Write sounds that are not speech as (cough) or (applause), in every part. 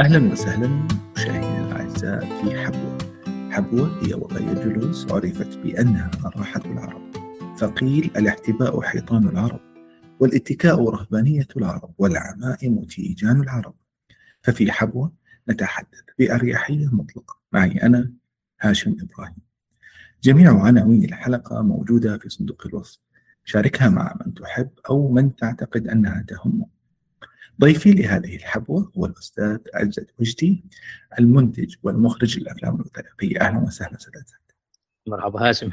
أهلا وسهلا مشاهدينا الأعزاء في حبوة. حبوة هي وضعية جلوس عرفت بأنها راحة العرب فقيل الاحتباء حيطان العرب والاتكاء رهبانية العرب والعمائم تيجان العرب. ففي حبوة نتحدث بأريحية مطلقة. معي أنا هاشم إبراهيم. جميع عناوين الحلقة موجودة في صندوق الوصف. شاركها مع من تحب أو من تعتقد أنها تهمه ضيفي لهذه الحبوة هو الأستاذ عزت وجدي المنتج والمخرج للأفلام الوثائقية. أهلا وسهلا أستاذ مرحبا هاشم.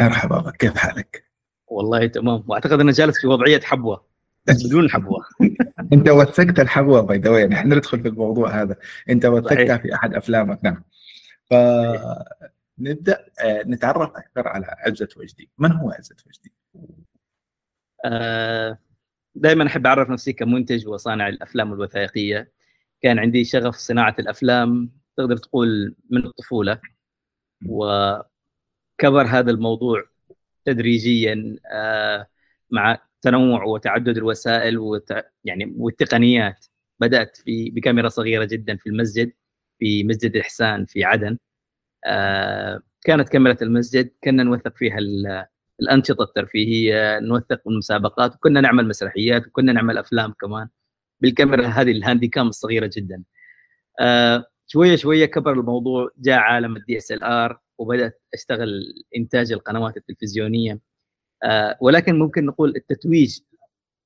مرحبا كيف حالك؟ والله تمام. وأعتقد أنا جالس في وضعية حبوة (laughs) بدون حبوة. أنت وثقت الحبوة باي ذا نحن ندخل في الموضوع هذا. أنت وثقتها في أحد أفلامك. نعم. فنبدا آه، نتعرف أكثر على عزت وجدي من هو عزت وجدي؟ آه دائما أحب أعرف نفسي كمنتج وصانع الأفلام الوثائقية. كان عندي شغف صناعة الأفلام تقدر تقول من الطفولة. وكبر هذا الموضوع تدريجيا آه، مع تنوع وتعدد الوسائل وت... يعني والتقنيات. بدأت في بكاميرا صغيرة جدا في المسجد في مسجد الإحسان في عدن. آه، كانت كاميرا المسجد كنا نوثق فيها الأنشطة الترفيهية نوثق المسابقات وكنا نعمل مسرحيات وكنا نعمل أفلام كمان. بالكاميرا هذه ال handycam الصغيرة جدا. آه شوية شوية كبر الموضوع جاء عالم ال DSLR وبدأت أشتغل إنتاج القنوات التلفزيونية. آه ولكن ممكن نقول التتويج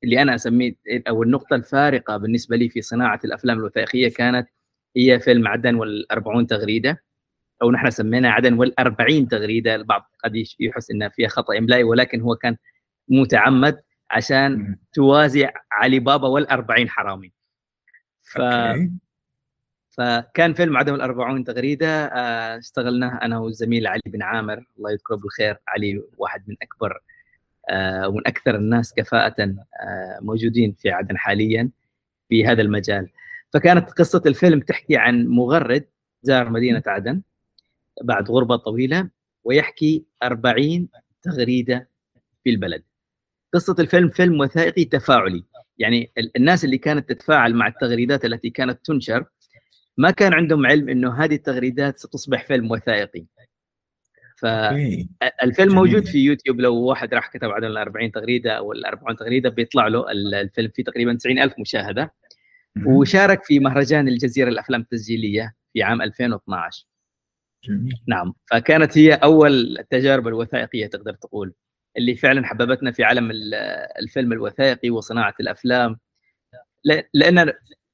اللي أنا أسميه أو النقطة الفارقة بالنسبة لي في صناعة الأفلام الوثائقية كانت هي فيلم عدن والأربعون تغريدة. أو نحن سمينا عدن والأربعين تغريدة البعض قد يحس انها فيها خطأ املائي ولكن هو كان متعمد عشان توازي علي بابا والأربعين حرامي. ف... فكان فيلم عدم الأربعون تغريدة آه، اشتغلناه أنا والزميل علي بن عامر الله يذكره بالخير علي واحد من أكبر آه، ومن أكثر الناس كفاءة آه، موجودين في عدن حاليا في هذا المجال. فكانت قصة الفيلم تحكي عن مغرد زار مدينة عدن. بعد غربة طويلة ويحكي أربعين تغريدة في البلد. قصة الفيلم فيلم وثائقي تفاعلي. يعني الناس اللي كانت تتفاعل مع التغريدات التي كانت تنشر ما كان عندهم علم إنه هذه التغريدات ستصبح فيلم وثائقي. فالفيلم موجود في يوتيوب. لو واحد راح كتب عدد ال 40 تغريدة أو ال 40 تغريدة بيطلع له الفيلم فيه تقريبا 90 ألف مشاهدة. وشارك في مهرجان الجزيرة الأفلام التسجيلية في عام 2012 جميل. نعم. فكانت هي أول التجارب الوثائقية تقدر تقول اللي فعلا حببتنا في عالم الفيلم الوثائقي وصناعة الأفلام. لأن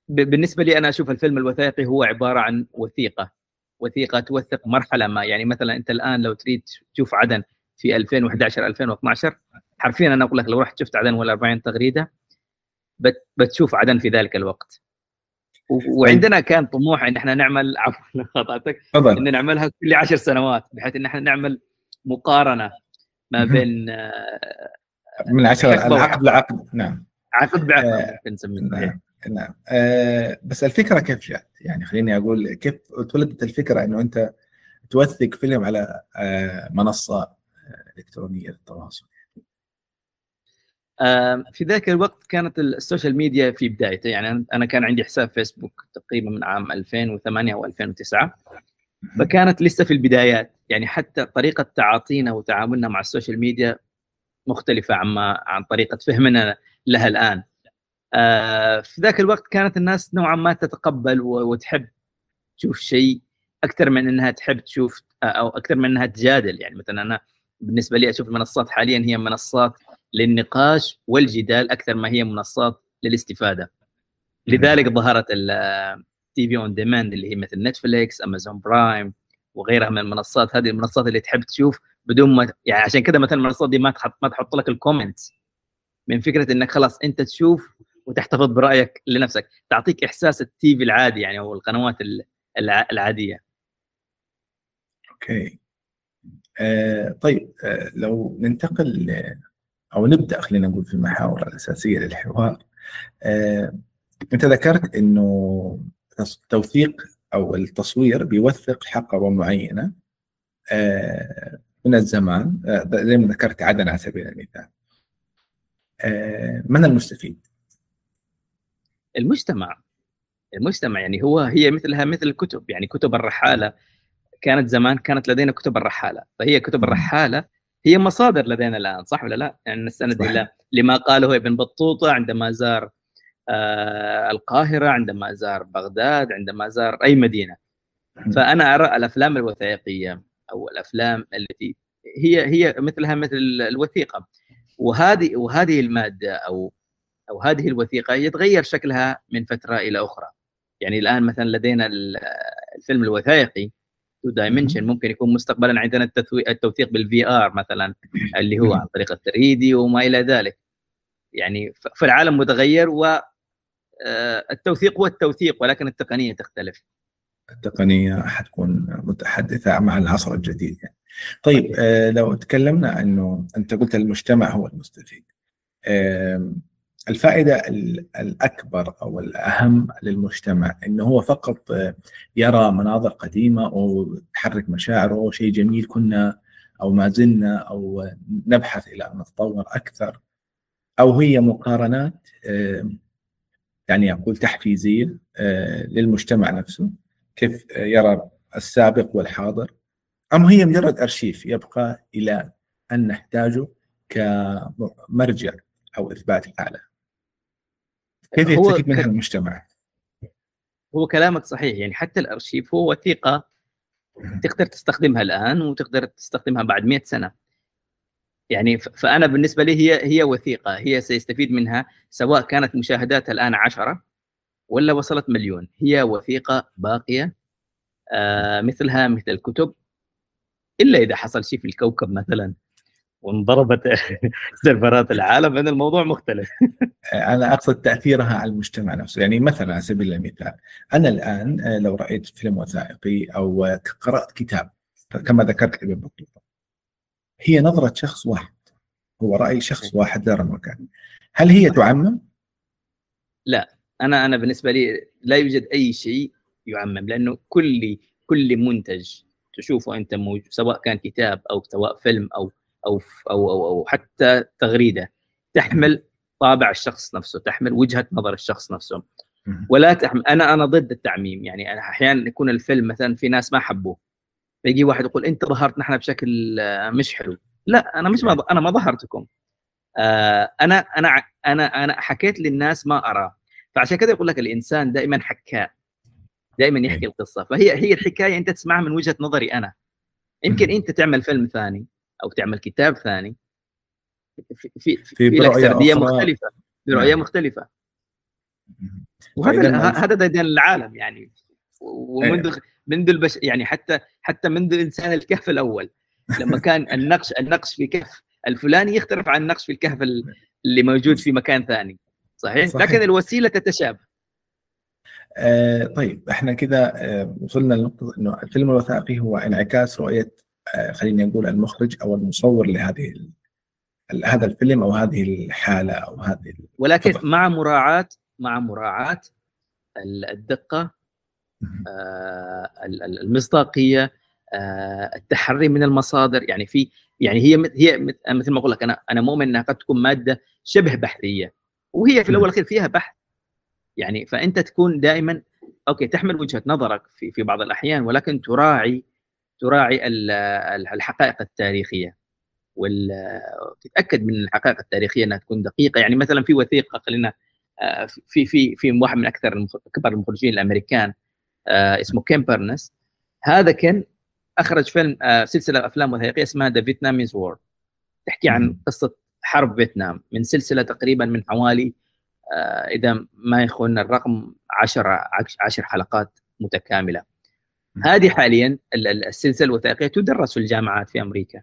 بالنسبة لي أنا أشوف الفيلم الوثائقي هو عبارة عن وثيقة. وثيقة توثق مرحلة ما. يعني مثلا أنت الآن لو تريد تشوف عدن في 2011 2012 حرفيا أنا أقول لك لو رحت شفت عدن ولا 40 تغريدة بتشوف عدن في ذلك الوقت. وعندنا كان طموح إن إحنا نعمل (laughs) عفوا خطأتك. إن نعملها كل عشر سنوات بحيث إن إحنا نعمل مقارنة ما بين من عشر العقد لعقد نعم. عقد بعقد آه نسميه. نعم. نعم. أه بس الفكرة كيف جات؟ يعني خليني أقول كيف اتولدت الفكرة إنه أنت توثق فيلم على منصة آه، إلكترونية للتواصل؟ في ذاك الوقت كانت ال social media في بدايته يعني أنا كان عندي حساب فيسبوك تقريبا من عام 2008 أو 2009 فكانت لسه في البدايات يعني حتى طريقة تعاطينا وتعاملنا مع ال social media مختلفة عما عن طريقة فهمنا لها الآن. آه، في ذاك الوقت كانت الناس نوعا ما تتقبل وتحب تشوف شيء أكثر من إنها تحب تشوف أو أكثر من إنها تجادل. يعني مثلا أنا بالنسبة لي أشوف المنصات حاليا هي منصات للنقاش والجدال أكثر ما هي منصات للاستفادة. لذلك ظهرت ال TV on demand اللي هي مثل نتفليكس امازون برايم وغيرها من المنصات. هذه المنصات اللي تحب تشوف بدون ما يعني عشان كذا مثلا المنصات دي ما تحط ما تحط لك ال comments من فكرة إنك خلاص أنت تشوف وتحتفظ برأيك لنفسك. تعطيك إحساس ال TV العادي يعني أو القنوات العادية. أوكي. آه طيب آه لو ننتقل أو نبدأ خلينا نقول في المحاور الأساسية للحوار. آه أنت ذكرت إنه توثيق أو التصوير بيوثق حقبة معينة آه من الزمان. آه زي ما ذكرت عدن على سبيل المثال. آه من المستفيد؟ المجتمع. المجتمع يعني هو هي مثلها مثل الكتب. يعني كتب الرحالة كانت زمان كانت لدينا كتب الرحالة. فهي كتب الرحالة هي مصادر لدينا الآن صح ولا لا؟ يعني نستند إلى لما قاله ابن بطوطة عندما زار آه القاهرة عندما زار بغداد عندما زار أي مدينة. فأنا أرى الأفلام الوثائقية أو الأفلام التي هي هي مثلها مثل الوثيقة. وهذه وهذه المادة أو أو هذه الوثيقة يتغير شكلها من فترة إلى أخرى. يعني الآن مثلا لدينا الفيلم الوثائقي two dimension ممكن يكون مستقبلا عندنا التوثيق بال VR مثلا اللي هو عن طريق ال 3D وما إلى ذلك. يعني فالعالم متغير و آه، التوثيق هو التوثيق ولكن التقنية تختلف. التقنية حتكون متحدثة مع العصر الجديد يعني. طيب آه لو تكلمنا إنه أنت قلت المجتمع هو المستفيد. آه الفائدة الأكبر أو الأهم للمجتمع إنه هو فقط يرى مناظر قديمة أو تحرك مشاعره شيء جميل كنا أو ما زلنا أو نبحث إلى أن نتطور أكثر. أو هي مقارنات يعني أقول تحفيزية للمجتمع نفسه كيف يرى السابق والحاضر. أم هي مجرد أرشيف يبقى إلى أن نحتاجه كمرجع أو إثبات الحالة كيف يستفيد منها المجتمع؟ هو كلامك صحيح يعني حتى الأرشيف هو وثيقة تقدر تستخدمها الآن وتقدر تستخدمها بعد 100 سنة. يعني فأنا بالنسبة لي هي هي وثيقة هي سيستفيد منها سواء كانت مشاهداتها الآن عشرة ولا وصلت مليون. هي وثيقة باقية آه مثلها مثل الكتب إلا إذا حصل شيء في الكوكب مثلا. وانضربت (laughs) سيرفرات العالم ان الموضوع مختلف. (laughs) أنا أقصد تأثيرها على المجتمع نفسه. يعني مثلا على سبيل المثال أنا الآن آه، لو رأيت فيلم وثائقي أو قرأت كتاب كما ذكرت ابن بطوطه هي نظرة شخص واحد. هو رأي شخص واحد زار المكان. هل هي تعمم؟ لا. أنا أنا بالنسبة لي لا يوجد أي شيء يعمم لأنه كل كل منتج تشوفه أنت موجود سواء كان كتاب أو سواء فيلم أو أو أو أو, أو حتى تغريدة. تحمل طابع الشخص نفسه تحمل وجهة نظر الشخص نفسه. ولا تحمل أنا أنا ضد التعميم. يعني أنا أحيانا يكون الفيلم مثلا في ناس ما حبوه. فيجي واحد يقول أنت ظهرت نحن بشكل مش حلو. لا أنا مش ما أنا ما ظهرتكم. آه أنا أنا أنا أنا حكيت للناس ما اراه فعشان كذا يقول لك الإنسان دائما حكاء. دائما يحكي إيه. القصة. فهي هي الحكاية أنت تسمعها من وجهة نظري أنا. يمكن أنت تعمل فيلم ثاني. أو تعمل كتاب ثاني. في في في, في لك سردية مختلفة في رؤيه نعم. مختلفة. وهذا هذا دين العالم يعني. ومنذ إيه. منذ البش يعني حتى حتى منذ إنسان الكهف الأول. لما كان (laughs) النقش النقش في كهف الفلاني يختلف عن النقش في الكهف اللي موجود في مكان ثاني. صحيح؟, صحيح. لكن الوسيلة تتشابه آه طيب إحنا كده آه وصلنا لنقطة إنه الفيلم الوثائقي هو انعكاس رؤية آه خلينا نقول المخرج أو المصور لهذه هذا الفيلم أو هذه الحالة أو هذه ولكن الفضل. مع مراعاه مع مراعاة الدقة آه المصداقية آه التحري من المصادر يعني في يعني هي هي مثل ما أقول لك أنا أنا مؤمن إنها قد تكون مادة شبه بحثيه وهي في الأول والأخير فيها بحث. يعني فأنت تكون دائما أوكي تحمل وجهة نظرك في في بعض الأحيان ولكن تراعي تراعي الحقائق التاريخية. وتتاكد من الحقائق التاريخية إنها تكون دقيقة. يعني مثلا في وثيقة خلينا آه، في في في واحد من أكثر كبار المخرجين الأمريكان آه، اسمه كين بيرنز. هذا كان أخرج فيلم آه، سلسلة أفلام وثائقية اسمها The Vietnamese War تحكي عن قصة حرب فيتنام. من سلسلة تقريبا من حوالي إذا ما يخون الرقم 10 10 حلقات متكاملة. هذه حاليا السلسلة الوثائقية تدرس في الجامعات في أمريكا.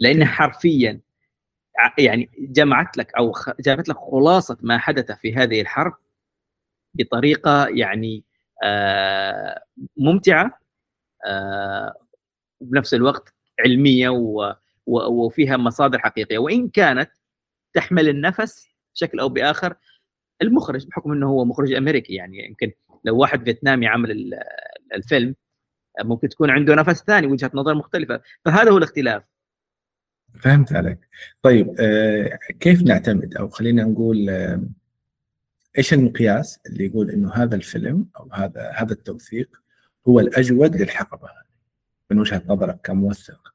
لانها حرفيا يعني جمعت لك أو جابت لك خلاصة ما حدث في هذه الحرب بطريقة يعني آه، ممتعة وبنفس آه، الوقت علمية وفيها مصادر حقيقية. وإن كانت تحمل النفس بشكل أو بآخر المخرج بحكم إنه هو مخرج أمريكي يعني يمكن لو واحد فيتنامي عمل الفيلم ممكن تكون عنده نفس ثاني وجهة نظر مختلفة. فهذا هو الاختلاف. فهمت عليك. طيب آه كيف نعتمد؟ أو خلينا نقول آه إيش المقياس اللي يقول إنه هذا الفيلم أو هذا هذا التوثيق هو الأجود للحقبة؟ من وجهة نظرك كموثق.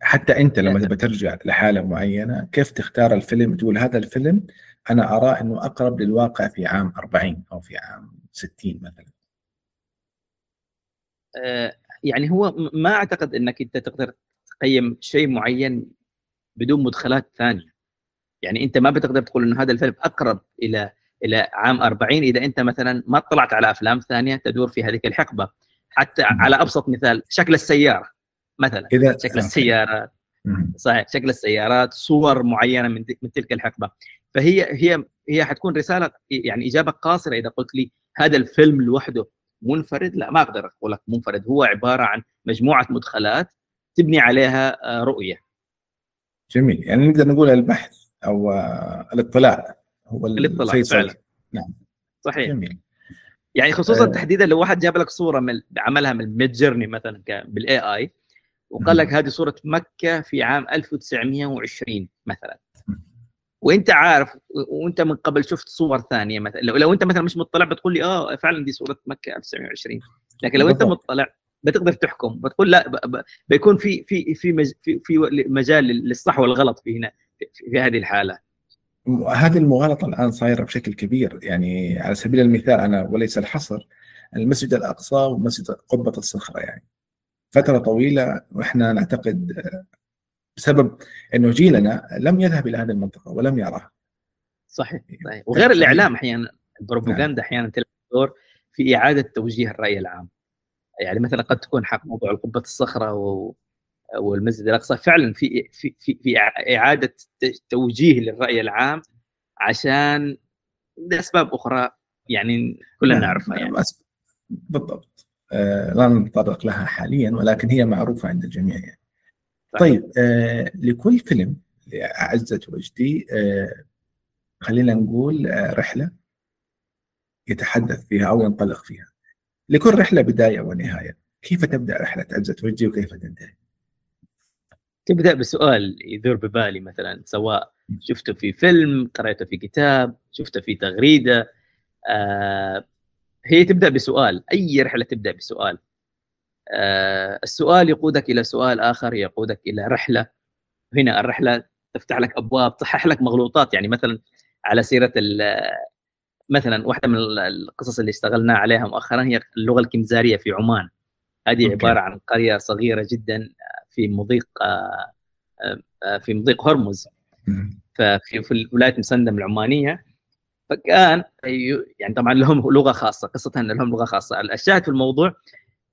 حتى أنت لما تبى ترجع لحالة معينة كيف تختار الفيلم؟ تقول هذا الفيلم أنا أراه إنه أقرب للواقع في عام 40 أو في عام 60 مثلا. يعني هو ما أعتقد إنك أنت تقدر تقيم شيء معين بدون مدخلات ثانية. يعني أنت ما بتقدر تقول إنه هذا الفيلم أقرب إلى إلى عام 40 إذا أنت مثلا ما اطلعت على أفلام ثانية تدور في هذه الحقبة. حتى على أبسط مثال شكل السيارة مثلا. إذا شكل السيارات. صحيح شكل السيارات صور معينة من من تلك الحقبة. فهي هي هي حتكون رسالة يعني إجابة قاصرة إذا قلت لي هذا الفيلم لوحده منفرد؟ لا ما أقدر أقول لك منفرد. هو عبارة عن مجموعة مدخلات تبني عليها آه، رؤية. جميل. يعني نقدر نقول البحث أو آه، الاطلاع هو الاطلاع فعلا. نعم. صحيح. جميل. يعني خصوصا أه. تحديدا لو واحد جاب لك صورة من عملها من ميد جيرني مثلا بال AI وقال لك هذه صورة مكة في عام 1920 مثلا. وانت عارف وانت من قبل شفت صور ثانية مثلا. لو, لو انت مثلا مش مطلع بتقول لي آه فعلا دي صورة مكة 1920 لكن لو انت مطلع بتقدر تحكم. بتقول لا بيكون في في في في, في مجال للصح والغلط في هنا في, في هذه الحالة. هذه المغالطة الآن صايرة بشكل كبير. يعني على سبيل المثال أنا وليس الحصر المسجد الأقصى ومسجد قبة الصخرة يعني. فترة طويلة وإحنا نعتقد بسبب أنه جيلنا لم يذهب إلى هذه المنطقة ولم يراها صحيح صحيح. وغير الإعلام أحيانا البروباغندا أحيانا تلعب دور في إعادة توجيه الرأي العام. يعني مثلا قد تكون حق موضوع قبه الصخرة و... والمسجد الأقصى فعلا في في في, في إعادة توجيه للرأي العام عشان لأسباب أخرى يعني كلنا نعم، نعرفها يعني. بالضبط. آه لا نتطرق لها حاليا ولكن هي معروفة عند الجميع يعني. طيب آه لكل فيلم لعزة وجدي آه خلينا نقول آه رحلة يتحدث فيها أو ينطلق فيها. لكل رحلة بداية ونهاية. كيف تبدأ رحلة عزة وجدي وكيف تنتهي؟ تبدا بسؤال يدور ببالي مثلا سواء شفته في فيلم قرأته في كتاب شفته في تغريدة آه هي تبدأ بسؤال أي رحلة تبدأ بسؤال؟ السؤال يقودك إلى سؤال آخر يقودك إلى رحلة. هنا الرحلة تفتح لك أبواب تصحح لك مغلوطات. يعني مثلا على سيرة مثلا واحدة من القصص اللي اشتغلنا عليها مؤخرا هي اللغة الكنزارية في عمان. هذه عبارة عن قرية صغيرة جدا في مضيق آه، آه، في مضيق هرمز. ففي في ولايه مسندم العمانية. فكان يعني طبعا لهم لغة خاصة قصتها إن لهم لغة خاصة. الشاهد في الموضوع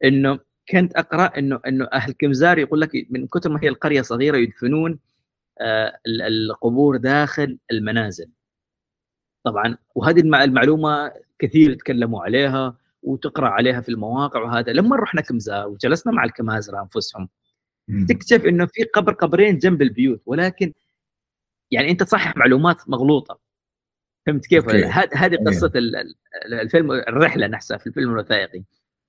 إنه كنت أقرأ انه إنه أهل كمزار يقول لك من كثر ما هي القرية صغيرة يدفنون آه، القبور داخل المنازل. طبعا وهذه المعلومة كثير يتكلموا عليها وتقرأ عليها في المواقع وهذا. لما رحنا كمزار وجلسنا مع الكمازرة أنفسهم تكتشف إنه في قبر قبرين جنب البيوت ولكن يعني أنت تصحح معلومات مغلوطة. فهمت كيف؟ هذه قصة الفيلم الرحلة نفسها في الفيلم الوثائقي.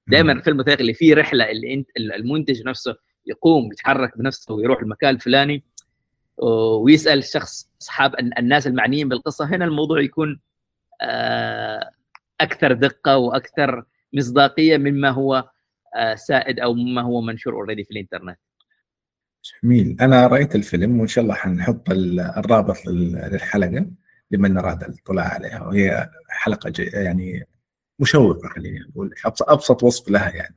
دائما الفيلم الوثائقي اللي فيه رحلة اللي انت المنتج نفسه يقوم يتحرك بنفسه ويروح المكان الفلاني ويسأل الشخص أصحاب الناس المعنيين بالقصة. هنا الموضوع يكون آه، أكثر دقة وأكثر مصداقية مما هو آه، سائد أو مما هو منشور اوريدي في الإنترنت. جميل. أنا رأيت الفيلم وإن شاء الله حنحط الرابط للحلقة لمن أراد الاطلاع عليها. وهي حلقة يعني مشوقة خليني أقول ابسط وصف لها يعني.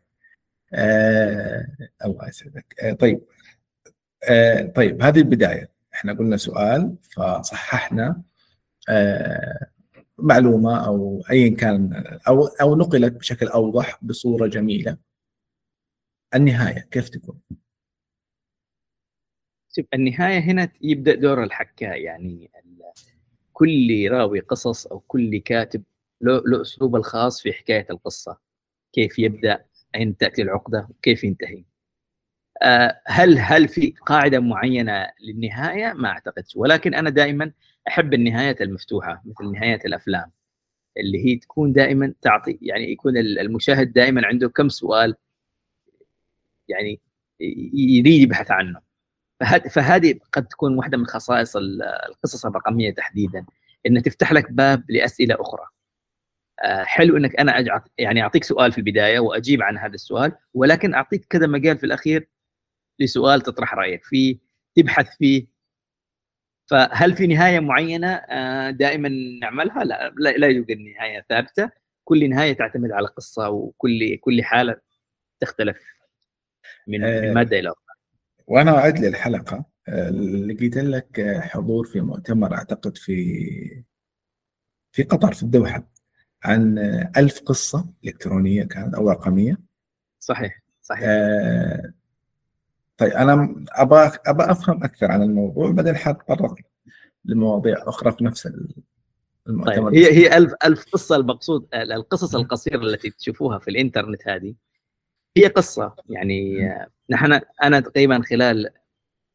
آه الله يسعدك. آه طيب. آه طيب هذه البداية. إحنا قلنا سؤال فصححنا آه معلومة أو ايا كان أو أو نقلت بشكل أوضح بصورة جميلة. النهاية كيف تكون؟ شوف النهاية هنا يبدأ دور الحكاء. يعني كل راوي قصص أو كل كاتب له له اسلوبه الخاص في حكاية القصة. كيف يبدأ أين تأتي العقدة وكيف ينتهي. آه، هل هل في قاعدة معينة للنهاية؟ ما اعتقد ولكن أنا دائما أحب النهايات المفتوحة مثل نهايات الأفلام اللي هي تكون دائما تعطي يعني يكون المشاهد دائما عنده كم سؤال يعني يريد يبحث عنه. فهذه قد تكون واحدة من خصائص القصص الرقمية تحديدا إنها تفتح لك باب لأسئلة أخرى. حلو إنك أنا يعني أعطيك سؤال في البداية وأجيب عن هذا السؤال ولكن أعطيك كذا مجال في الأخير لسؤال تطرح رأيك فيه تبحث فيه فهل في نهاية معينة آه، دائما نعملها؟ لا لا يوجد نهاية ثابتة كل نهاية تعتمد على قصة وكل كل حالة تختلف من من مادة إلى أخرى. وأنا أعد للحلقة لقيت لك حضور في مؤتمر أعتقد في في قطر في الدوحة عن ألف قصة إلكترونية كانت أو رقمية. صحيح صحيح. آه طيب أنا أبغى أبغى أفهم أكثر عن الموضوع بعدين حاتطرق لمواضيع أخرى في نفس المؤتمر. طيب هي هي ألف ألف قصة المقصود القصص القصيرة التي تشوفوها في الإنترنت هذه هي قصة. يعني نحن أنا تقريبا خلال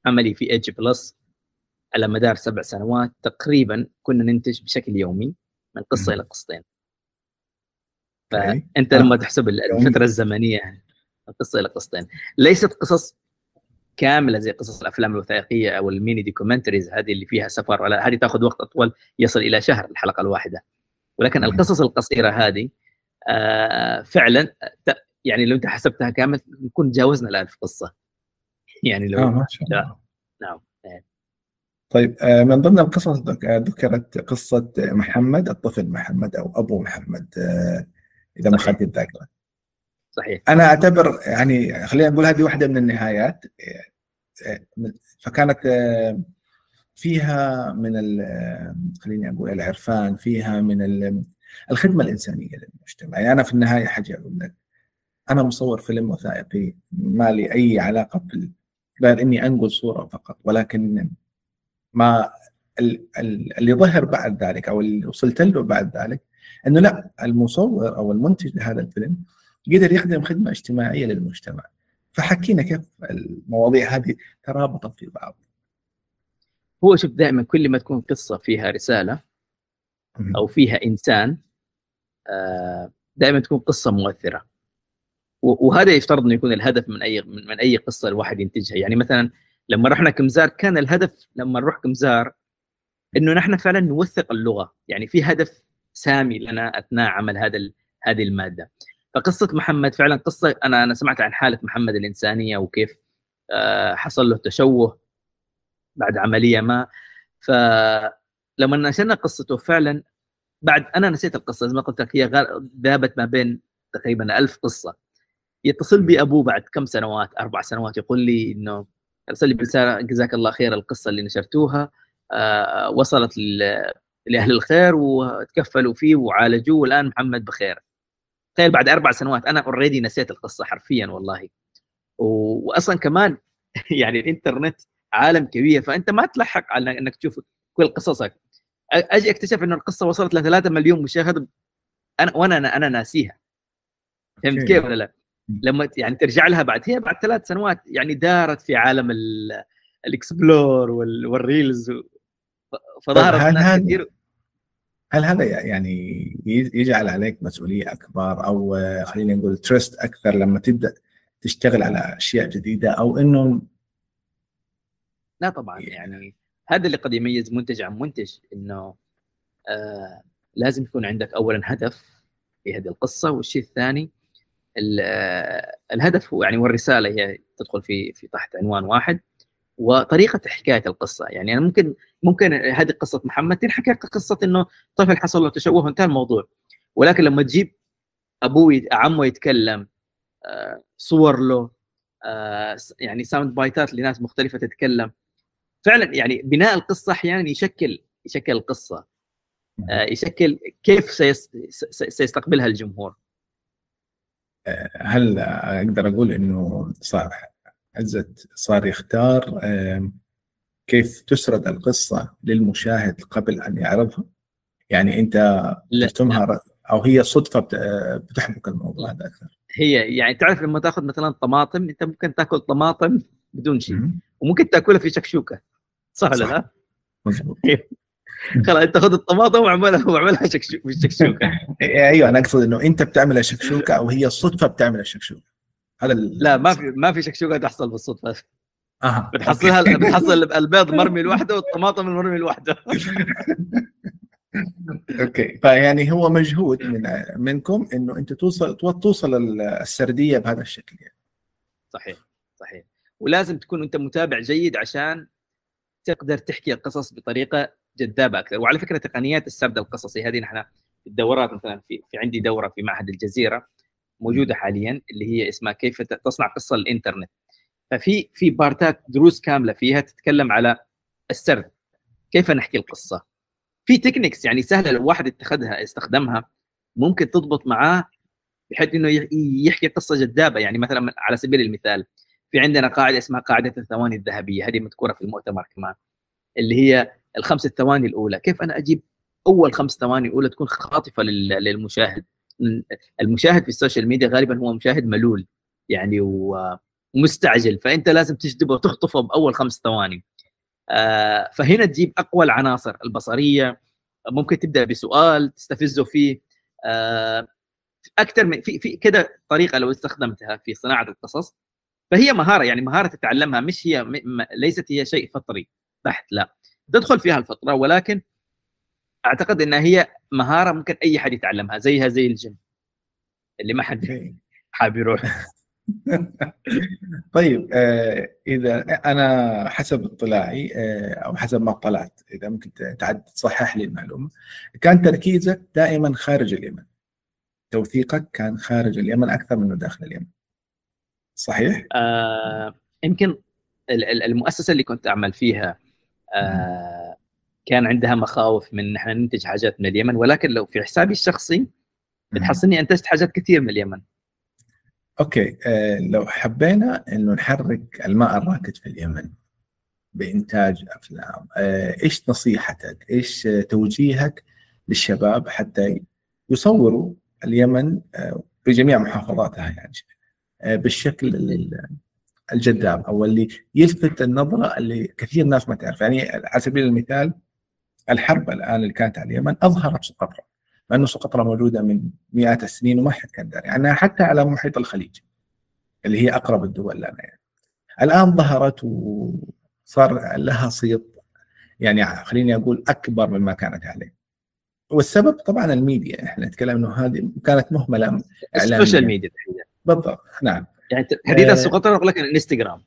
عملي في ايدج بلس على مدار سبع سنوات تقريبا كنا ننتج بشكل يومي من قصة إلى قصتين. فأنت آه. لما تحسب الفترة الزمنية قصه إلى قصتين. ليست قصص كاملة زي قصص الأفلام الوثائقية أو ال mini documentaries هذه اللي فيها سفر ولا هذه تأخذ وقت اطول يصل إلى شهر الحلقة الواحدة. ولكن القصص القصيرة هذه آه فعلا يعني لو أنت حسبتها كامل نكون تجاوزنا الألف قصة. يعني لو آه ما شاء الله. نعم. طيب آه، من ضمن القصص ذكرت قصة محمد الطفل محمد أو أبو محمد. آه، إذا ما خانت الذاكرة صحيح. أنا أعتبر يعني خلينا نقول هذه واحدة من النهايات. آه، فكانت فيها من خليني أقول العرفان فيها من الخدمة الإنسانية للمجتمع. يعني أنا في النهاية حاجة أقول لك. أنا مصور فيلم وثائقي ما لي أي علاقة بال غير إني أنقل صورة فقط ولكن ما اللي ظهر بعد ذلك أو اللي وصلت له بعد ذلك أنه لا المصور أو المنتج لهذا الفيلم قدر يخدم خدمة اجتماعية للمجتمع. فحكينا كيف المواضيع هذه ترابطت في بعض. هو شوف دائما كل ما تكون قصة فيها رسالة أو فيها إنسان آه، دائما تكون قصة مؤثرة. وهذا يفترض إنه يكون الهدف من أي من أي قصة الواحد ينتجها. يعني مثلا لما رحنا كمزار كان الهدف لما نروح كمزار إنه نحن فعلا نوثق اللغة. يعني في هدف سامي لنا أثناء عمل هذا هذه المادة. فقصة محمد فعلا قصة أنا أنا سمعت عن حالة محمد الإنسانية وكيف آه، حصل له تشوه بعد عملية ما. فلما نشرنا قصته فعلا بعد أنا نسيت القصة زي ما قلت لك هي ذابت ما بين تقريبا ألف قصة. يتصل بي أبوه بعد كم سنوات أربع سنوات يقول لي إنه ارسل لي برسالة جزاك الله خير القصة اللي نشرتوها. آه وصلت لأهل الخير وتكفلوا فيه وعالجوه والآن محمد بخير. تخيل بعد أربع سنوات أنا اوريدي نسيت القصة حرفيا والله. واصلا كمان (laughs) يعني الإنترنت عالم كبير فأنت ما تلحق على إنك تشوف كل قصصك. أجي أكتشف إنه القصة وصلت ل 3 مليون مشاهد أنا وأنا أنا ناسيها. فهمت كيف ولا لا؟ لما يعني ترجع لها بعد هي بعد ثلاث سنوات يعني دارت في عالم ال explore وال reels فظهرت ناس كثير. هل هذا يعني يجعل عليك مسؤولية أكبر؟ أو خلينا نقول trust أكثر لما تبدأ تشتغل على أشياء جديدة أو إنه لا طبعا يعني هذا اللي قد يميز منتج عن منتج إنه آه لازم يكون عندك اولا هدف في هذه القصة والشيء الثاني الهدف هو يعني والرسالة هي تدخل في في تحت عنوان واحد. وطريقة حكاية القصة. يعني أنا ممكن ممكن هذه قصة محمد تنحكى قصة إنه طفل حصل له تشوه وانتهى الموضوع. ولكن لما تجيب أبوه عمه يتكلم آه، صور له آه، يعني ساوند بايتات لناس مختلفة تتكلم. فعلا يعني بناء القصة أحيانا يشكل يشكل القصة. آه، يشكل كيف سيستقبلها الجمهور. هل أقدر أقول إنه صار عزت صار يختار كيف تسرد القصة للمشاهد قبل أن يعرضها؟ يعني أنت ترسمها أو هي صدفة بتحبك الموضوع هذا أكثر. هي يعني تعرف لما تأخذ مثلا طماطم أنت ممكن تأكل طماطم بدون شيء. وممكن تأكلها في شكشوكة. صح ولا لا؟ (laughs) خلاص أنت خذ الطماطم واعملها واعملها شكشوكه بالشكشوكة. (laughs) أيوه أنا أقصد إنه أنت بتعملها شكشوكه أو هي الصدفه بتعمل الشكشوكة. هذا لا ما في ما في شكشوكه تحصل بالصدفة. أها بتحصلها بتحصل البيض مرمي لوحده والطماطم مرمي لوحده. (laughs) أوكي. فيعني هو مجهود من منكم إنه أنت توصل توصل السردية بهذا الشكل يعني. صحيح صحيح. ولازم تكون أنت متابع جيد عشان تقدر تحكي القصص بطريقة جذابة أكثر. وعلى فكرة تقنيات السرد القصصي هذه نحن الدورات مثلا في, في عندي دورة في معهد الجزيرة. موجودة حاليا اللي هي اسمها كيف تصنع قصة للانترنت ففي في بارتات دروس كاملة فيها تتكلم على السرد كيف نحكي القصة؟ في techniques يعني سهلة لو واحد اتخذها استخدمها ممكن تضبط معاه بحيث إنه يحكي قصة جذابة. يعني مثلا على سبيل المثال في عندنا قاعدة اسمها قاعدة الثواني الذهبية. هذه مذكورة في المؤتمر كمان. اللي هي الخمس الثواني الأولى. كيف أنا أجيب أول خمس ثواني اولى تكون خاطفة للمشاهد؟ المشاهد في السوشيال ميديا غالبا هو مشاهد ملول يعني ومستعجل فأنت لازم تجذبه وتخطفه بأول خمس ثواني. آه، فهنا تجيب أقوى العناصر البصرية ممكن تبدأ بسؤال تستفزه فيه. آه، أكثر من في في كذا طريقة لو استخدمتها في صناعة القصص. فهي مهارة يعني مهارة تتعلمها مش هي ليست هي شيء فطري بحت لا. تدخل فيها الفطرة ولكن أعتقد إنها هي مهارة ممكن أي حد يتعلمها زيها زي الجيم. اللي ما حد حابب يروح. (laughs) طيب آه إذا أنا حسب اطلاعي آه أو حسب ما اطلعت إذا ممكن تعد تصحح لي المعلومة. كان تركيزك دائما خارج اليمن. توثيقك كان خارج اليمن أكثر منه داخل اليمن. صحيح؟ آه يمكن المؤسسة اللي كنت أعمل فيها آه كان عندها مخاوف من نحن ننتج حاجات من اليمن ولكن لو في حسابي الشخصي بتحصلني أنتجت حاجات كثير من اليمن. أوكي آه لو حبينا إنه نحرك الماء الراكد في اليمن بإنتاج أفلام آه إيش نصيحتك؟ إيش توجيهك للشباب حتى يصوروا اليمن آه بجميع محافظاتها يعني آه بالشكل الجذاب أو اللي يلفت النظرة اللي كثير ناس ما تعرف. يعني على سبيل المثال الحرب الآن اللي كانت على اليمن أظهرت سقطرى مع انه سقطرى موجودة من مئات السنين وما حد كان داري عنها حتى على محيط الخليج اللي هي أقرب الدول لنا يعني. الآن ظهرت وصار لها صيت يعني خليني أقول أكبر مما كانت عليه. والسبب طبعا الميديا إحنا نتكلم إنه هذه كانت مهملة ال social media بالضبط نعم. يعني تحديدا آه سقطرى أقول لك الانستغرام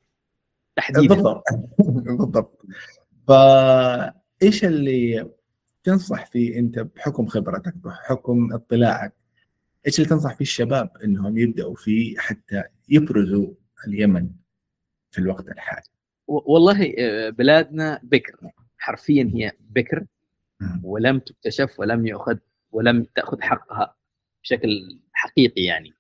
تحديدا. بالضبط. (laughs) بالضبط. فايش اللي تنصح فيه أنت بحكم خبرتك بحكم اطلاعك؟ إيش اللي تنصح فيه الشباب إنهم يبدأوا فيه حتى يبرزوا اليمن في الوقت الحالي؟ والله آه، بلادنا بكر. حرفيا هي بكر. ولم تكتشف ولم يؤخذ ولم تأخذ حقها بشكل حقيقي يعني.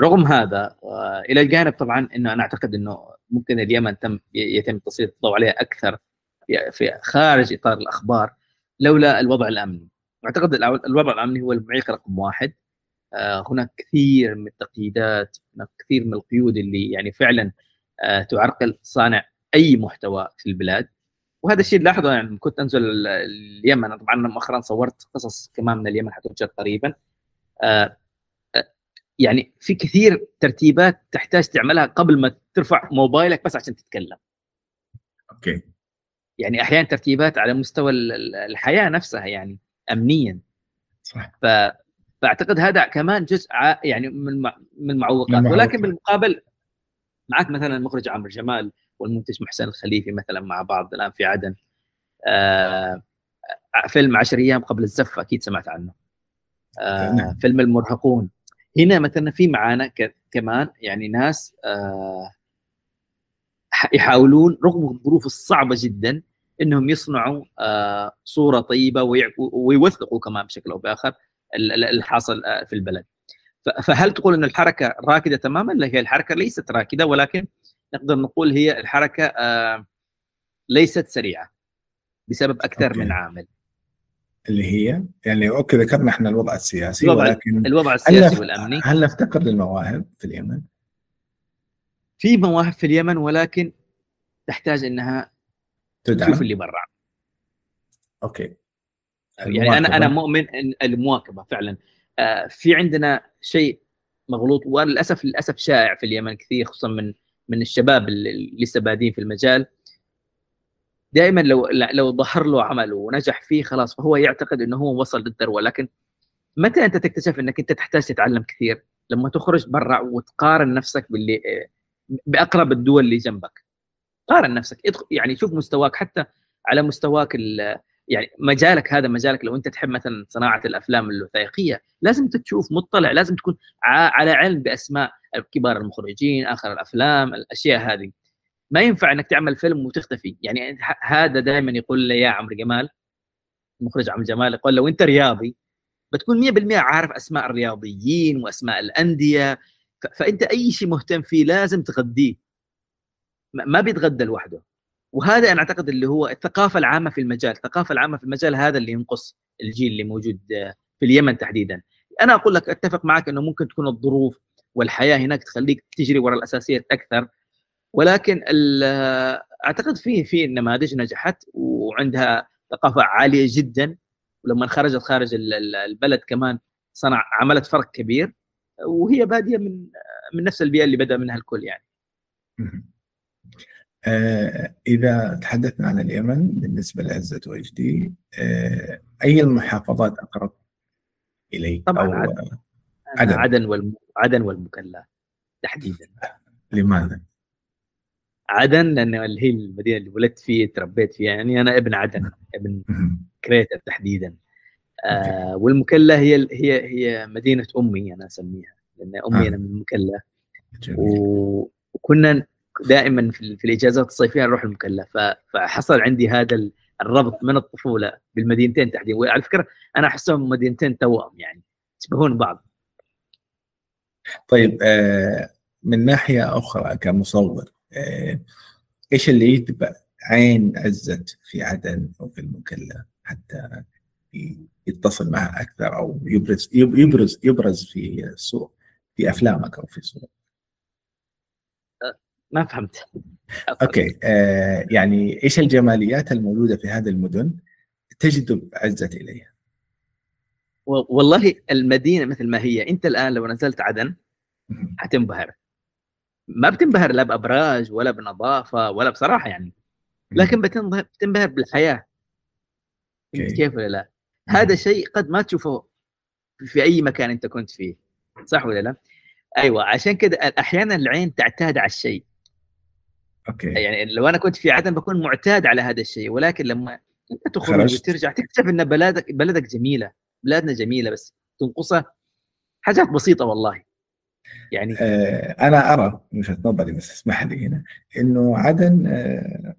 رغم هذا آه، إلى الجانب طبعا إنه أنا أعتقد إنه ممكن اليمن تم يتم تسليط الضوء عليها أكثر في خارج إطار الأخبار لولا الوضع الأمني. أعتقد الوضع الأمني هو المعيق رقم واحد. آه، هناك كثير من التقييدات هناك كثير من القيود اللي يعني فعلا آه، تعرقل صانع أي محتوى في البلاد. وهذا الشيء لاحظه يعني كنت أنزل اليمن. طبعا مؤخرا صورت قصص كمان من اليمن حتنشر قريبا. آه، يعني في كثير ترتيبات تحتاج تعملها قبل ما ترفع موبايلك بس عشان تتكلم. أوكي. يعني أحيانا ترتيبات على مستوى الحياة نفسها يعني امنيا. صح. ف... فأعتقد هذا كمان جزء يعني من من المعوقات. ولكن بالمقابل معك مثلا المخرج عمرو جمال والمنتج محسن الخليفي مثلا مع بعض الآن في عدن. آه فيلم عشر أيام قبل الزفه أكيد سمعت عنه. آه نعم. فيلم المرهقون. هنا مثلا في معانا كمان يعني ناس آه يحاولون رغم الظروف الصعبة جدا إنهم يصنعوا آه صورة طيبة ويوثقوا كمان بشكل أو بآخر الحاصل آه، في البلد. فهل تقول إن الحركة راكدة تماما؟ لا هي الحركة ليست راكدة ولكن نقدر نقول هي الحركة آه ليست سريعة بسبب أكثر okay. من عامل. اللي هي يعني okay ذكرنا إحنا الوضع السياسي الوضع ولكن الوضع السياسي والأمني هل نفتقر للمواهب في اليمن؟ في مواهب في اليمن ولكن تحتاج إنها تدعم. تشوف اللي برا. أوكي. يعني أنا أنا مؤمن إن المواكبة فعلا. آه في عندنا شيء مغلوط وللاسف للأسف شائع في اليمن كثير خصوصا من من الشباب اللي لسه بادين في المجال. دائما لو لو ظهر له عمل ونجح فيه خلاص فهو يعتقد إنه هو وصل للذروه لكن متى أنت تكتشف إنك أنت تحتاج تتعلم كثير؟ لما تخرج برا وتقارن نفسك باللي بأقرب الدول اللي جنبك. قارن نفسك يعني شوف مستواك حتى على مستواك يعني مجالك هذا مجالك لو انت تحب مثلا صناعة الأفلام الوثائقية لازم تشوف مطلع لازم تكون على علم بأسماء كبار المخرجين آخر الأفلام الأشياء هذه. ما ينفع إنك تعمل فيلم وتختفي. يعني هذا دائما يقول لي يا عمرو جمال المخرج عمرو جمال يقول لو أنت رياضي بتكون 100% عارف أسماء الرياضيين وأسماء الأندية فأنت أي شيء مهتم فيه لازم تغذيه. ما بيتغذى لوحده. وهذا أنا أعتقد اللي هو الثقافة العامة في المجال الثقافة العامة في المجال هذا اللي ينقص الجيل اللي موجود في اليمن تحديدا. أنا أقول لك أتفق معك إنه ممكن تكون الظروف والحياة هناك تخليك تجري وراء الأساسيات أكثر. ولكن أعتقد في في نماذج نجحت وعندها ثقافة عالية جدا. ولما خرجت خارج البلد كمان صنع عملت فرق كبير. وهي بادية من من نفس البيئة اللي بدأ منها الكل يعني. آه إذا تحدثنا عن اليمن بالنسبة لعزه وجدي آه أي المحافظات أقرب إليك؟ طبعا أو عدن عدن, عدن, والم... عدن والمكلا تحديدا. لماذا؟ عدن اللي هي المدينة اللي ولدت فيها تربيت فيها يعني أنا ابن عدن ابن كريتر تحديدا آه والمكلا هي هي هي مدينة أمي أنا أسميها لأن أمي آه. أنا من المكلا وكنا دائما في, في الإجازات الصيفية نروح المكلا فحصل عندي هذا الربط من الطفولة بالمدينتين تحديدا. وعلى فكرة أنا أحسهم مدينتين توأم يعني يشبهون بعض. طيب آه من ناحية أخرى كمصور آه، إيش اللي يتبع عين عزت في عدن أو في المكلا حتى يتصل معها أكثر أو يبرز يبرز يبرز في الصور في أفلامك أو في صور أه، ما فهمت. أوكي آه يعني إيش الجماليات الموجودة في هذه المدن تجذب عزت إليها؟ والله المدينة مثل ما هي أنت الآن لو نزلت عدن حتنبهر. ما بتنبهر لا بأبراج ولا بنظافة ولا بصراحة يعني لكن بتنبهر بالحياة. كيف ولا لا؟ هذا شيء قد ما تشوفه في أي مكان أنت كنت فيه. صح ولا لا؟ أيوه عشان كذا أحيانا العين تعتاد على الشيء. أوكي. يعني لو أنا كنت في عدن بكون معتاد على هذا الشيء ولكن لما أنت تخرج وترجع تكتشف إن بلدك بلدك جميلة بلادنا جميلة بس تنقصها حاجات بسيطة والله. يعني آه أنا أرى من وجهة نظري بس اسمح لي هنا إنه عدن آه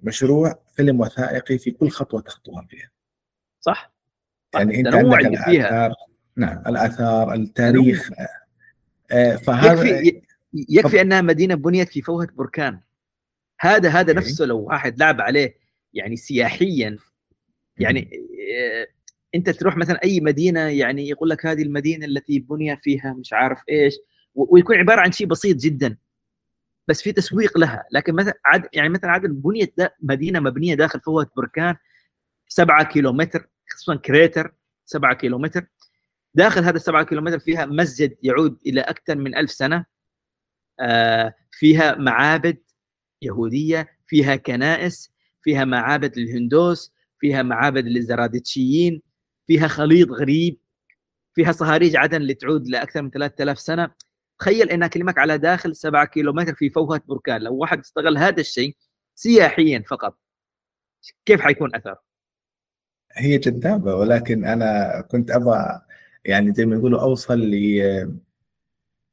مشروع فيلم وثائقي في كل خطوة تخطوها فيها. صح؟ يعني إنت عندك الآثار. فيها. نعم الآثار التاريخ. آه فهذا يكفي, يكفي أنها مدينة بنيت في فوهة بركان. هذا هذا نفسه لو واحد لعب عليه يعني سياحيا. يعني آه أنت تروح مثلا أي مدينة يعني يقول لك هذه المدينة التي بني فيها مش عارف إيش ويكون عبارة عن شيء بسيط جدا. بس في تسويق لها. لكن مثلا عد يعني مثلا عدن بنيت مدينة مبنية داخل فوهة بركان 7 كيلومتر خصوصا كريتر 7 كيلومتر. داخل هذا السبعة كيلومتر فيها مسجد يعود إلى أكثر من ألف سنة. آه فيها معابد يهودية فيها كنائس فيها معابد للهندوس فيها معابد للزرادشتيين فيها خليط غريب فيها صهاريج عدن اللي تعود لاكثر من 3000 سنة. تخيل انها كلمك على داخل 7 كيلومتر في فوهة بركان. لو واحد استغل هذا الشيء سياحيا فقط كيف حيكون اثر هي جذابه ولكن أنا كنت أبغى يعني زي ما يقولوا أوصل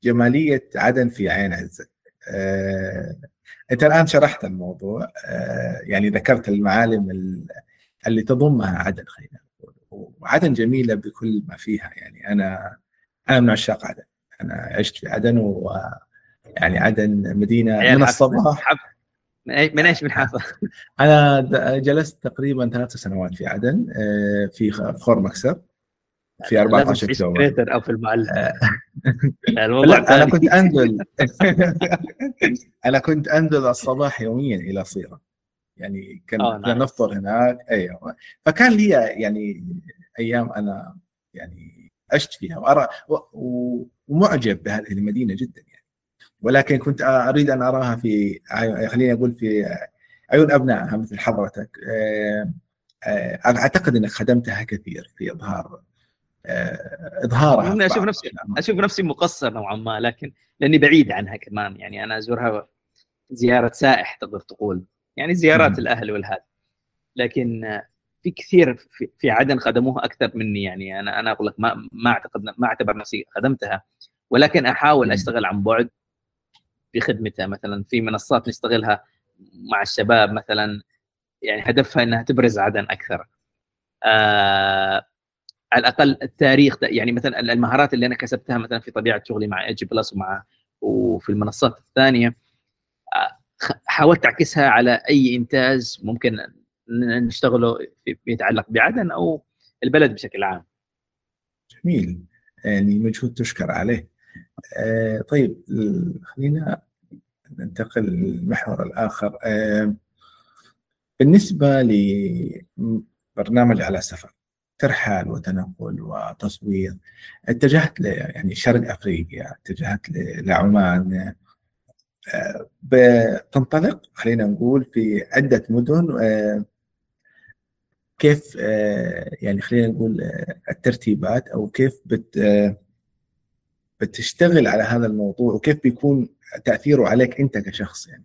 لجماليه عدن في عين عزت آه، أنت الآن شرحت الموضوع آه، يعني ذكرت المعالم اللي تضمها عدن خلينا وعدن جميلة بكل ما فيها يعني أنا أنا من عشاق عدن. أنا عشت في عدن و يعني عدن مدينة من الصباح. من أيش من حافة؟ (laughs) أنا جلست تقريبا ثلاث سنوات في عدن آه، في خور مكسب في 14 اكتوبر أو في المعلم. آه. (laughs) لا أنا كنت أنزل. (laughs) أنا كنت أنزل الصباح يوميا إلى صيره يعني كان آه نعم. نفطر هناك أيوه. فكان لي يعني أيام أنا يعني عشت فيها. وأرى ومعجب بهذه المدينة جدا. ولكن كنت أريد أن أراها في خليني أقول في عيون أبنائها مثل حضرتك. آه، آه، أعتقد إنك خدمتها كثير في إظهار آه، إظهارها أنا أشوف نفسي أشوف نفسي مقصر نوعا ما لكن لأني بعيد عنها كمان. يعني أنا أزورها زيارة سائح تقدر تقول. يعني زيارات م. الأهل والهذا لكن في كثير في, في عدن خدموها أكثر مني. يعني أنا أنا أقول لك ما ما اعتقد ما أعتبر نفسي خدمتها. ولكن أحاول أشتغل عن بعد. في خدمتها مثلا في منصات نشتغلها مع الشباب مثلا يعني هدفها إنها تبرز عدن أكثر آه على الأقل التاريخ يعني مثلا المهارات اللي أنا كسبتها مثلا في طبيعة شغلي مع ايجي بلس ومع وفي المنصات الثانية آه حاولت أعكسها على أي إنتاج ممكن نشتغله يتعلق بعدن أو البلد بشكل عام. جميل يعني مجهود تشكر عليه. آه طيب خلينا ننتقل للمحور الآخر. آه بالنسبة لبرنامج على سفر ترحال وتنقل وتصوير اتجهت ل يعني شرق أفريقيا اتجهت لعمان. آه، بتنطلق خلينا نقول في عدة مدن. كيف يعني خلينا نقول الترتيبات أو كيف بت بتشتغل على هذا الموضوع وكيف بيكون تأثيره عليك أنت كشخص يعني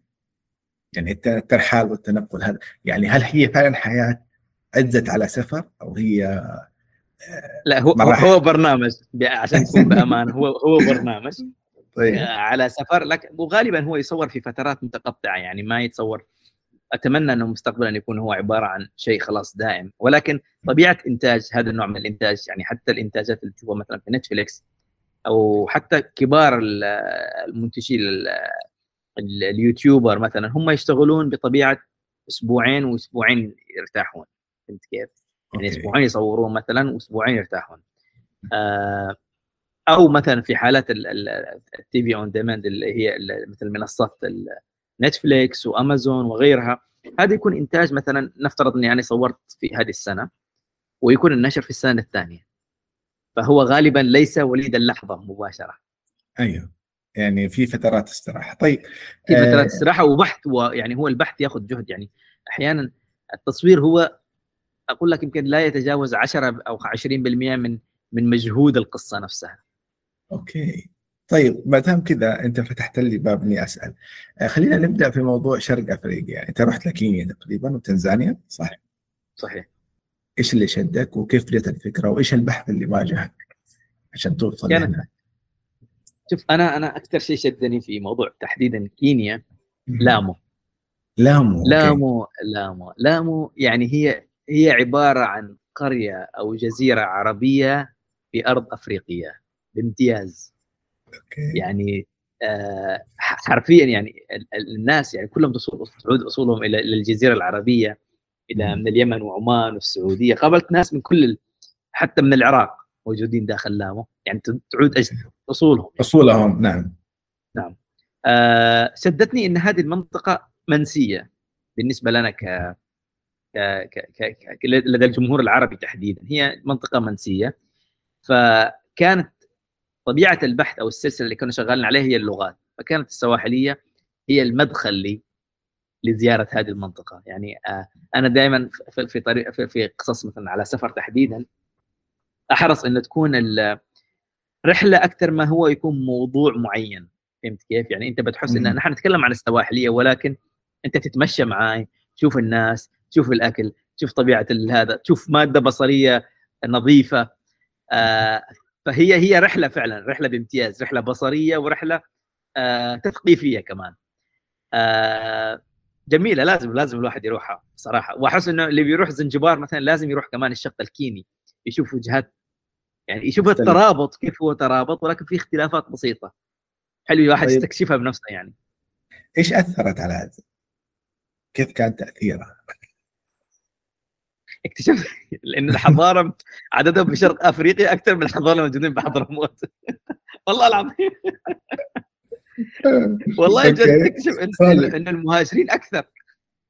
يعني الترحال والتنقل هذا يعني هل هي فعلا حياة عزت على سفر أو هي آه، لا هو مراحل. هو برنامج عشان (laughs) نكون بامانه هو هو برنامج طيب. آه، على سفر لك وغالبا هو يصور في فترات متقطعة يعني ما يتصور أتمنى أنه مستقبلا يكون هو عبارة عن شيء خلاص دائم ولكن طبيعة إنتاج هذا النوع من الإنتاج يعني حتى الإنتاجات اللي تشوفها مثلا في نتفليكس أو حتى كبار المنتجين ال YouTuber مثلا هم يشتغلون بطبيعة أسبوعين وأسبوعين يرتاحون. فهمت كيف؟ يعني أسبوعين يصورون مثلا وأسبوعين يرتاحون. آه أو مثلا في حالات التي في on demand اللي هي مثل منصات نتفليكس وأمازون وغيرها هذا يكون إنتاج مثلا نفترض إني أنا صورت في هذه السنة ويكون النشر في السنة الثانية. فهو غالبا ليس وليد اللحظه مباشرة. أيوه. يعني في فترات استراحة. طيب في فترات آه استراحة وبحث ويعني هو البحث ياخذ جهد. يعني أحيانا التصوير هو أقول لك يمكن لا يتجاوز 10 أو 20% من من مجهود القصة نفسها. أوكي. طيب ما دام كذا أنت فتحت لي باب إني أسأل. آه خلينا نبدأ في موضوع شرق أفريقيا. يعني أنت رحت لكينيا تقريبا وتنزانيا صح؟ صحيح. إيش اللي شدك وكيف بدات الفكرة وإيش البحث اللي واجهك عشان توصل يعني هنا؟ شوف أنا أنا أكثر شيء شدني في موضوع تحديدا كينيا لامو. لامو لامو لامو. لامو يعني هي هي عبارة عن قرية أو جزيرة عربية في أرض أفريقية بامتياز. أوكي. يعني آه حرفيا يعني الناس يعني كلهم تعود اصولهم إلى الجزيرة العربية. إلى من اليمن وعمان والسعودية. قابلت ناس من كل حتى من العراق موجودين داخل لامو. يعني تعود أصولهم. أصولهم نعم. نعم. آه شدتني إن هذه المنطقة منسية بالنسبة لنا ك ك ك ك لدى الجمهور العربي تحديدا. هي منطقة منسية. فكانت طبيعة البحث أو السلسلة اللي كنا شغالين عليها هي اللغات. فكانت السواحلية هي المدخل لي لزيارة هذه المنطقة. يعني آه أنا دائما في طريق في قصص مثلا على سفر تحديدا أحرص إن تكون الرحله أكثر ما هو يكون موضوع معين. فهمت كيف؟ يعني أنت بتحس إن نحن نتكلم عن السواحلية ولكن أنت تتمشى معي تشوف الناس تشوف الأكل تشوف طبيعة هذا تشوف مادة بصرية نظيفة. آه فهي هي رحلة فعلا رحلة بامتياز رحلة بصرية ورحلة آه تثقيفية كمان. آه جميلة لازم لازم الواحد يروحها صراحة وأحس إنه اللي بيروح زنجبار مثلا لازم يروح كمان الشق الكيني يشوف وجهات يعني يشوف الترابط كيف هو ترابط ولكن في اختلافات بسيطة حلو الواحد طيب. يستكشفها بنفسه يعني إيش أثرت على هذا؟ كيف كان تأثيرها؟ اكتشفت لأن الحضارة عددهم في شرق أفريقيا أكثر من الحضارة الموجودين بحضرموت (laughs) والله العظيم (laughs) والله جد تكتشف ان, المهاجرين أكثر.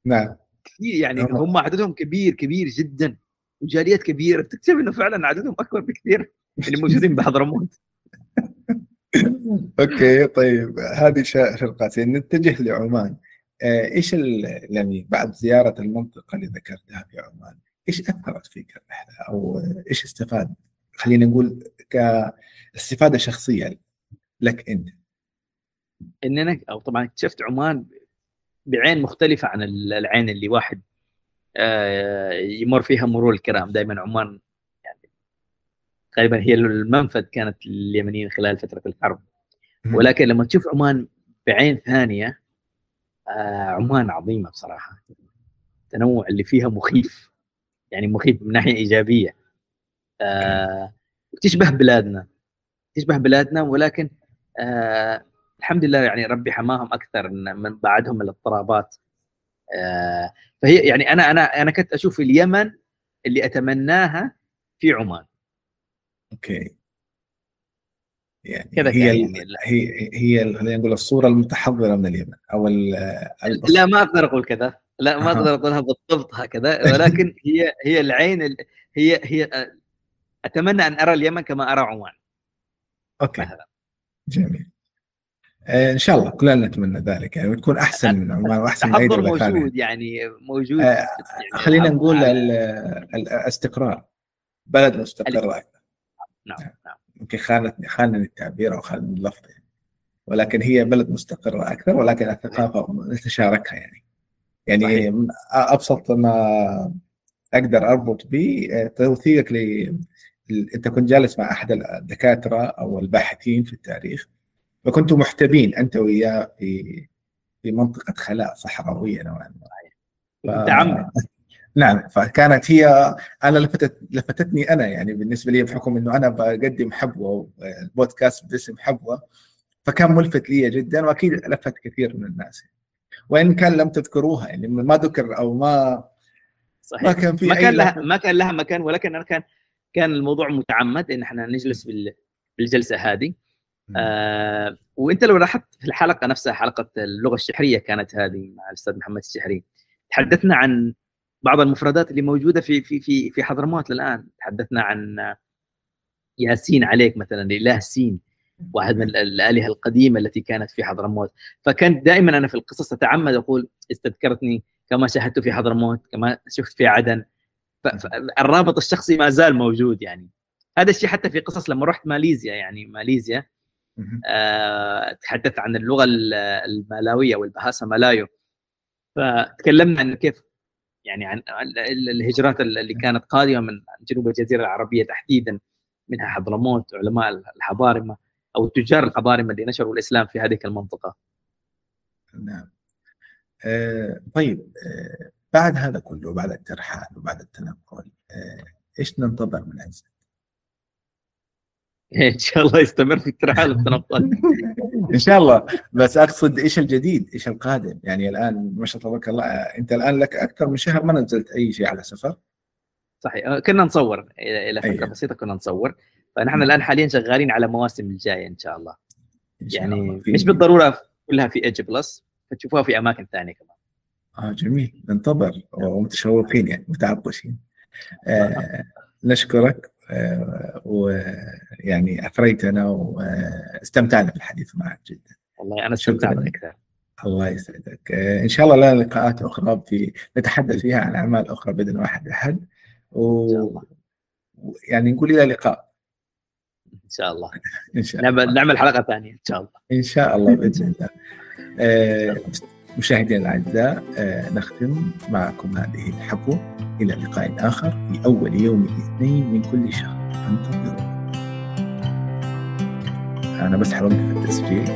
نعم. كثير يعني هم عددهم كبير كبير جدا. وجاليات كبيرة. تكتشف إنه فعلا عددهم أكبر بكثير. من الموجودين (laughs) بحضرموت. أوكي طيب. هذه شرق اسيا نتجه لعمان. آه، إيش يعني بعد زيارة المنطقة اللي ذكرتها في عمان إيش أثرت فيك الرحلة؟ أو إيش استفاد خلينا نقول كاستفاده شخصية لك أنت. إن أنا أو طبعا اكتشفت عمان بعين مختلفة عن العين اللي واحد آه، يمر فيها مرور الكرام. دائما عمان يعني غالبا هي المنفذ كانت لليمنيين خلال فترة الحرب. ولكن لما تشوف عمان بعين ثانية آه، عمان عظيمة بصراحة. التنوع اللي فيها مخيف يعني مخيف من ناحية إيجابية. آه تشبه بلادنا تشبه بلادنا ولكن آه الحمد لله يعني ربي حماهم أكثر من بعدهم الاضطرابات. آه فهي يعني أنا أنا أنا كنت أشوف اليمن اللي أتمناها في عمان. okay. يعني كذا هي يعني. هي هي خلينا نقول الصورة المتحضرة من اليمن أو لا ما أقدر أقول كذا. لا ما أقدر أقولها بالضبط هكذا. ولكن (laughs) هي هي العين هي هي أتمنى أن أرى اليمن كما أرى عمان. okay. مثلا. جميل. آه إن شاء الله كلنا نتمنى ذلك يعني وتكون أحسن من عمان وأحسن من اي موجود يعني. موجود آه يعني خلينا نقول الاستقرار بلد مستقر أكثر نعم نعم, نعم. يمكن خانتني خانني التعبير أو خانني اللفظ يعني. ولكن هي بلد مستقرة أكثر ولكن الثقافة نتشاركها يعني. يعني صحيح. أبسط ما أقدر أربط به آه، توثيقك ل أنت كنت جالس مع أحد الدكاترة أو الباحثين في التاريخ. فكنتوا محتبين أنت وياه في في منطقة خلاء صحراوية نوعا ما. ف... (laughs) نعم فكانت هي أنا لفتت لفتتني أنا يعني بالنسبة لي بحكم إنه أنا بقدم حبوة البودكاست باسم حبوة فكان ملفت لي جدا وأكيد لفت كثير من الناس. وإن كان لم تذكروها يعني ما ذكر أو ما صحيح. ما كان في ما كان لها ما كان لها مكان ولكن أنا كان كان الموضوع متعمد إن إحنا نجلس بالجلسة هذه. آه وانت لو لاحظت في الحلقة نفسها حلقة اللغة الشحرية كانت هذه مع الأستاذ محمد الشحري. تحدثنا عن بعض المفردات اللي موجودة في في في في حضرموت الآن. تحدثنا عن ياسين عليك مثلا الإله سين واحد من الآلهة القديمة التي كانت في حضرموت. فكان دائما أنا في القصص أتعمد أقول استذكرتني كما شاهدت في حضرموت كما شفت في عدن. فالرابط الشخصي ما زال موجود يعني. هذا الشيء حتى في قصص لما رحت ماليزيا يعني ماليزيا تحدثت عن اللغة المالاويه والبهاسة مالايو فتكلمنا عن كيف يعني عن الهجرات اللي كانت قادمة من جنوب الجزيرة العربية تحديدا منها حضرموت علماء الحضارمة أو تجار الحضارمة اللي نشروا الإسلام في هذه المنطقة. نعم. آه طيب آه بعد هذا كله بعد الترحال وبعد التنقل آه إيش ننتظر من عزت؟ (laughs) ان شاء الله يستمر في الترحال والتنقل (laughs) إن شاء الله. بس أقصد إيش الجديد؟ إيش القادم؟ يعني الآن ما شاء الله تبارك الله أنت الآن لك أكثر من شهر ما نزلت أي شيء على سفر؟ صحيح. آه، كنا نصور. إلى فترة أيه. بسيطة كنا نصور. فنحن الآن حاليا شغالين على مواسم الجاية إن شاء الله. إن شاء يعني الله. مش بالضرورة كلها في AJ Plus فتشوفوها في أماكن ثانية كمان. آه جميل. ننتظر. ومتشوقين يعني متعطشين آه نشكرك. آه ويعني اثريتنا واستمتعنا بالحديث معك جدا. والله أنا استمتعت أكثر. الله يسعدك. آه إن شاء الله لنا لقاءات أخرى في نتحدث فيها عن أعمال أخرى بإذن واحد أحد. و... يعني نقول إلى اللقاء. إن شاء الله. إن شاء الله. نعمل حلقة ثانية إن شاء الله. إن شاء الله بإذن (laughs) الله. آه مشاهدينا الأعزاء آه نختم معكم هذه الحبوه إلى لقاء آخر في أول يوم الاثنين من كل شهر. فانتظروا أنا بس حوقف التسجيل.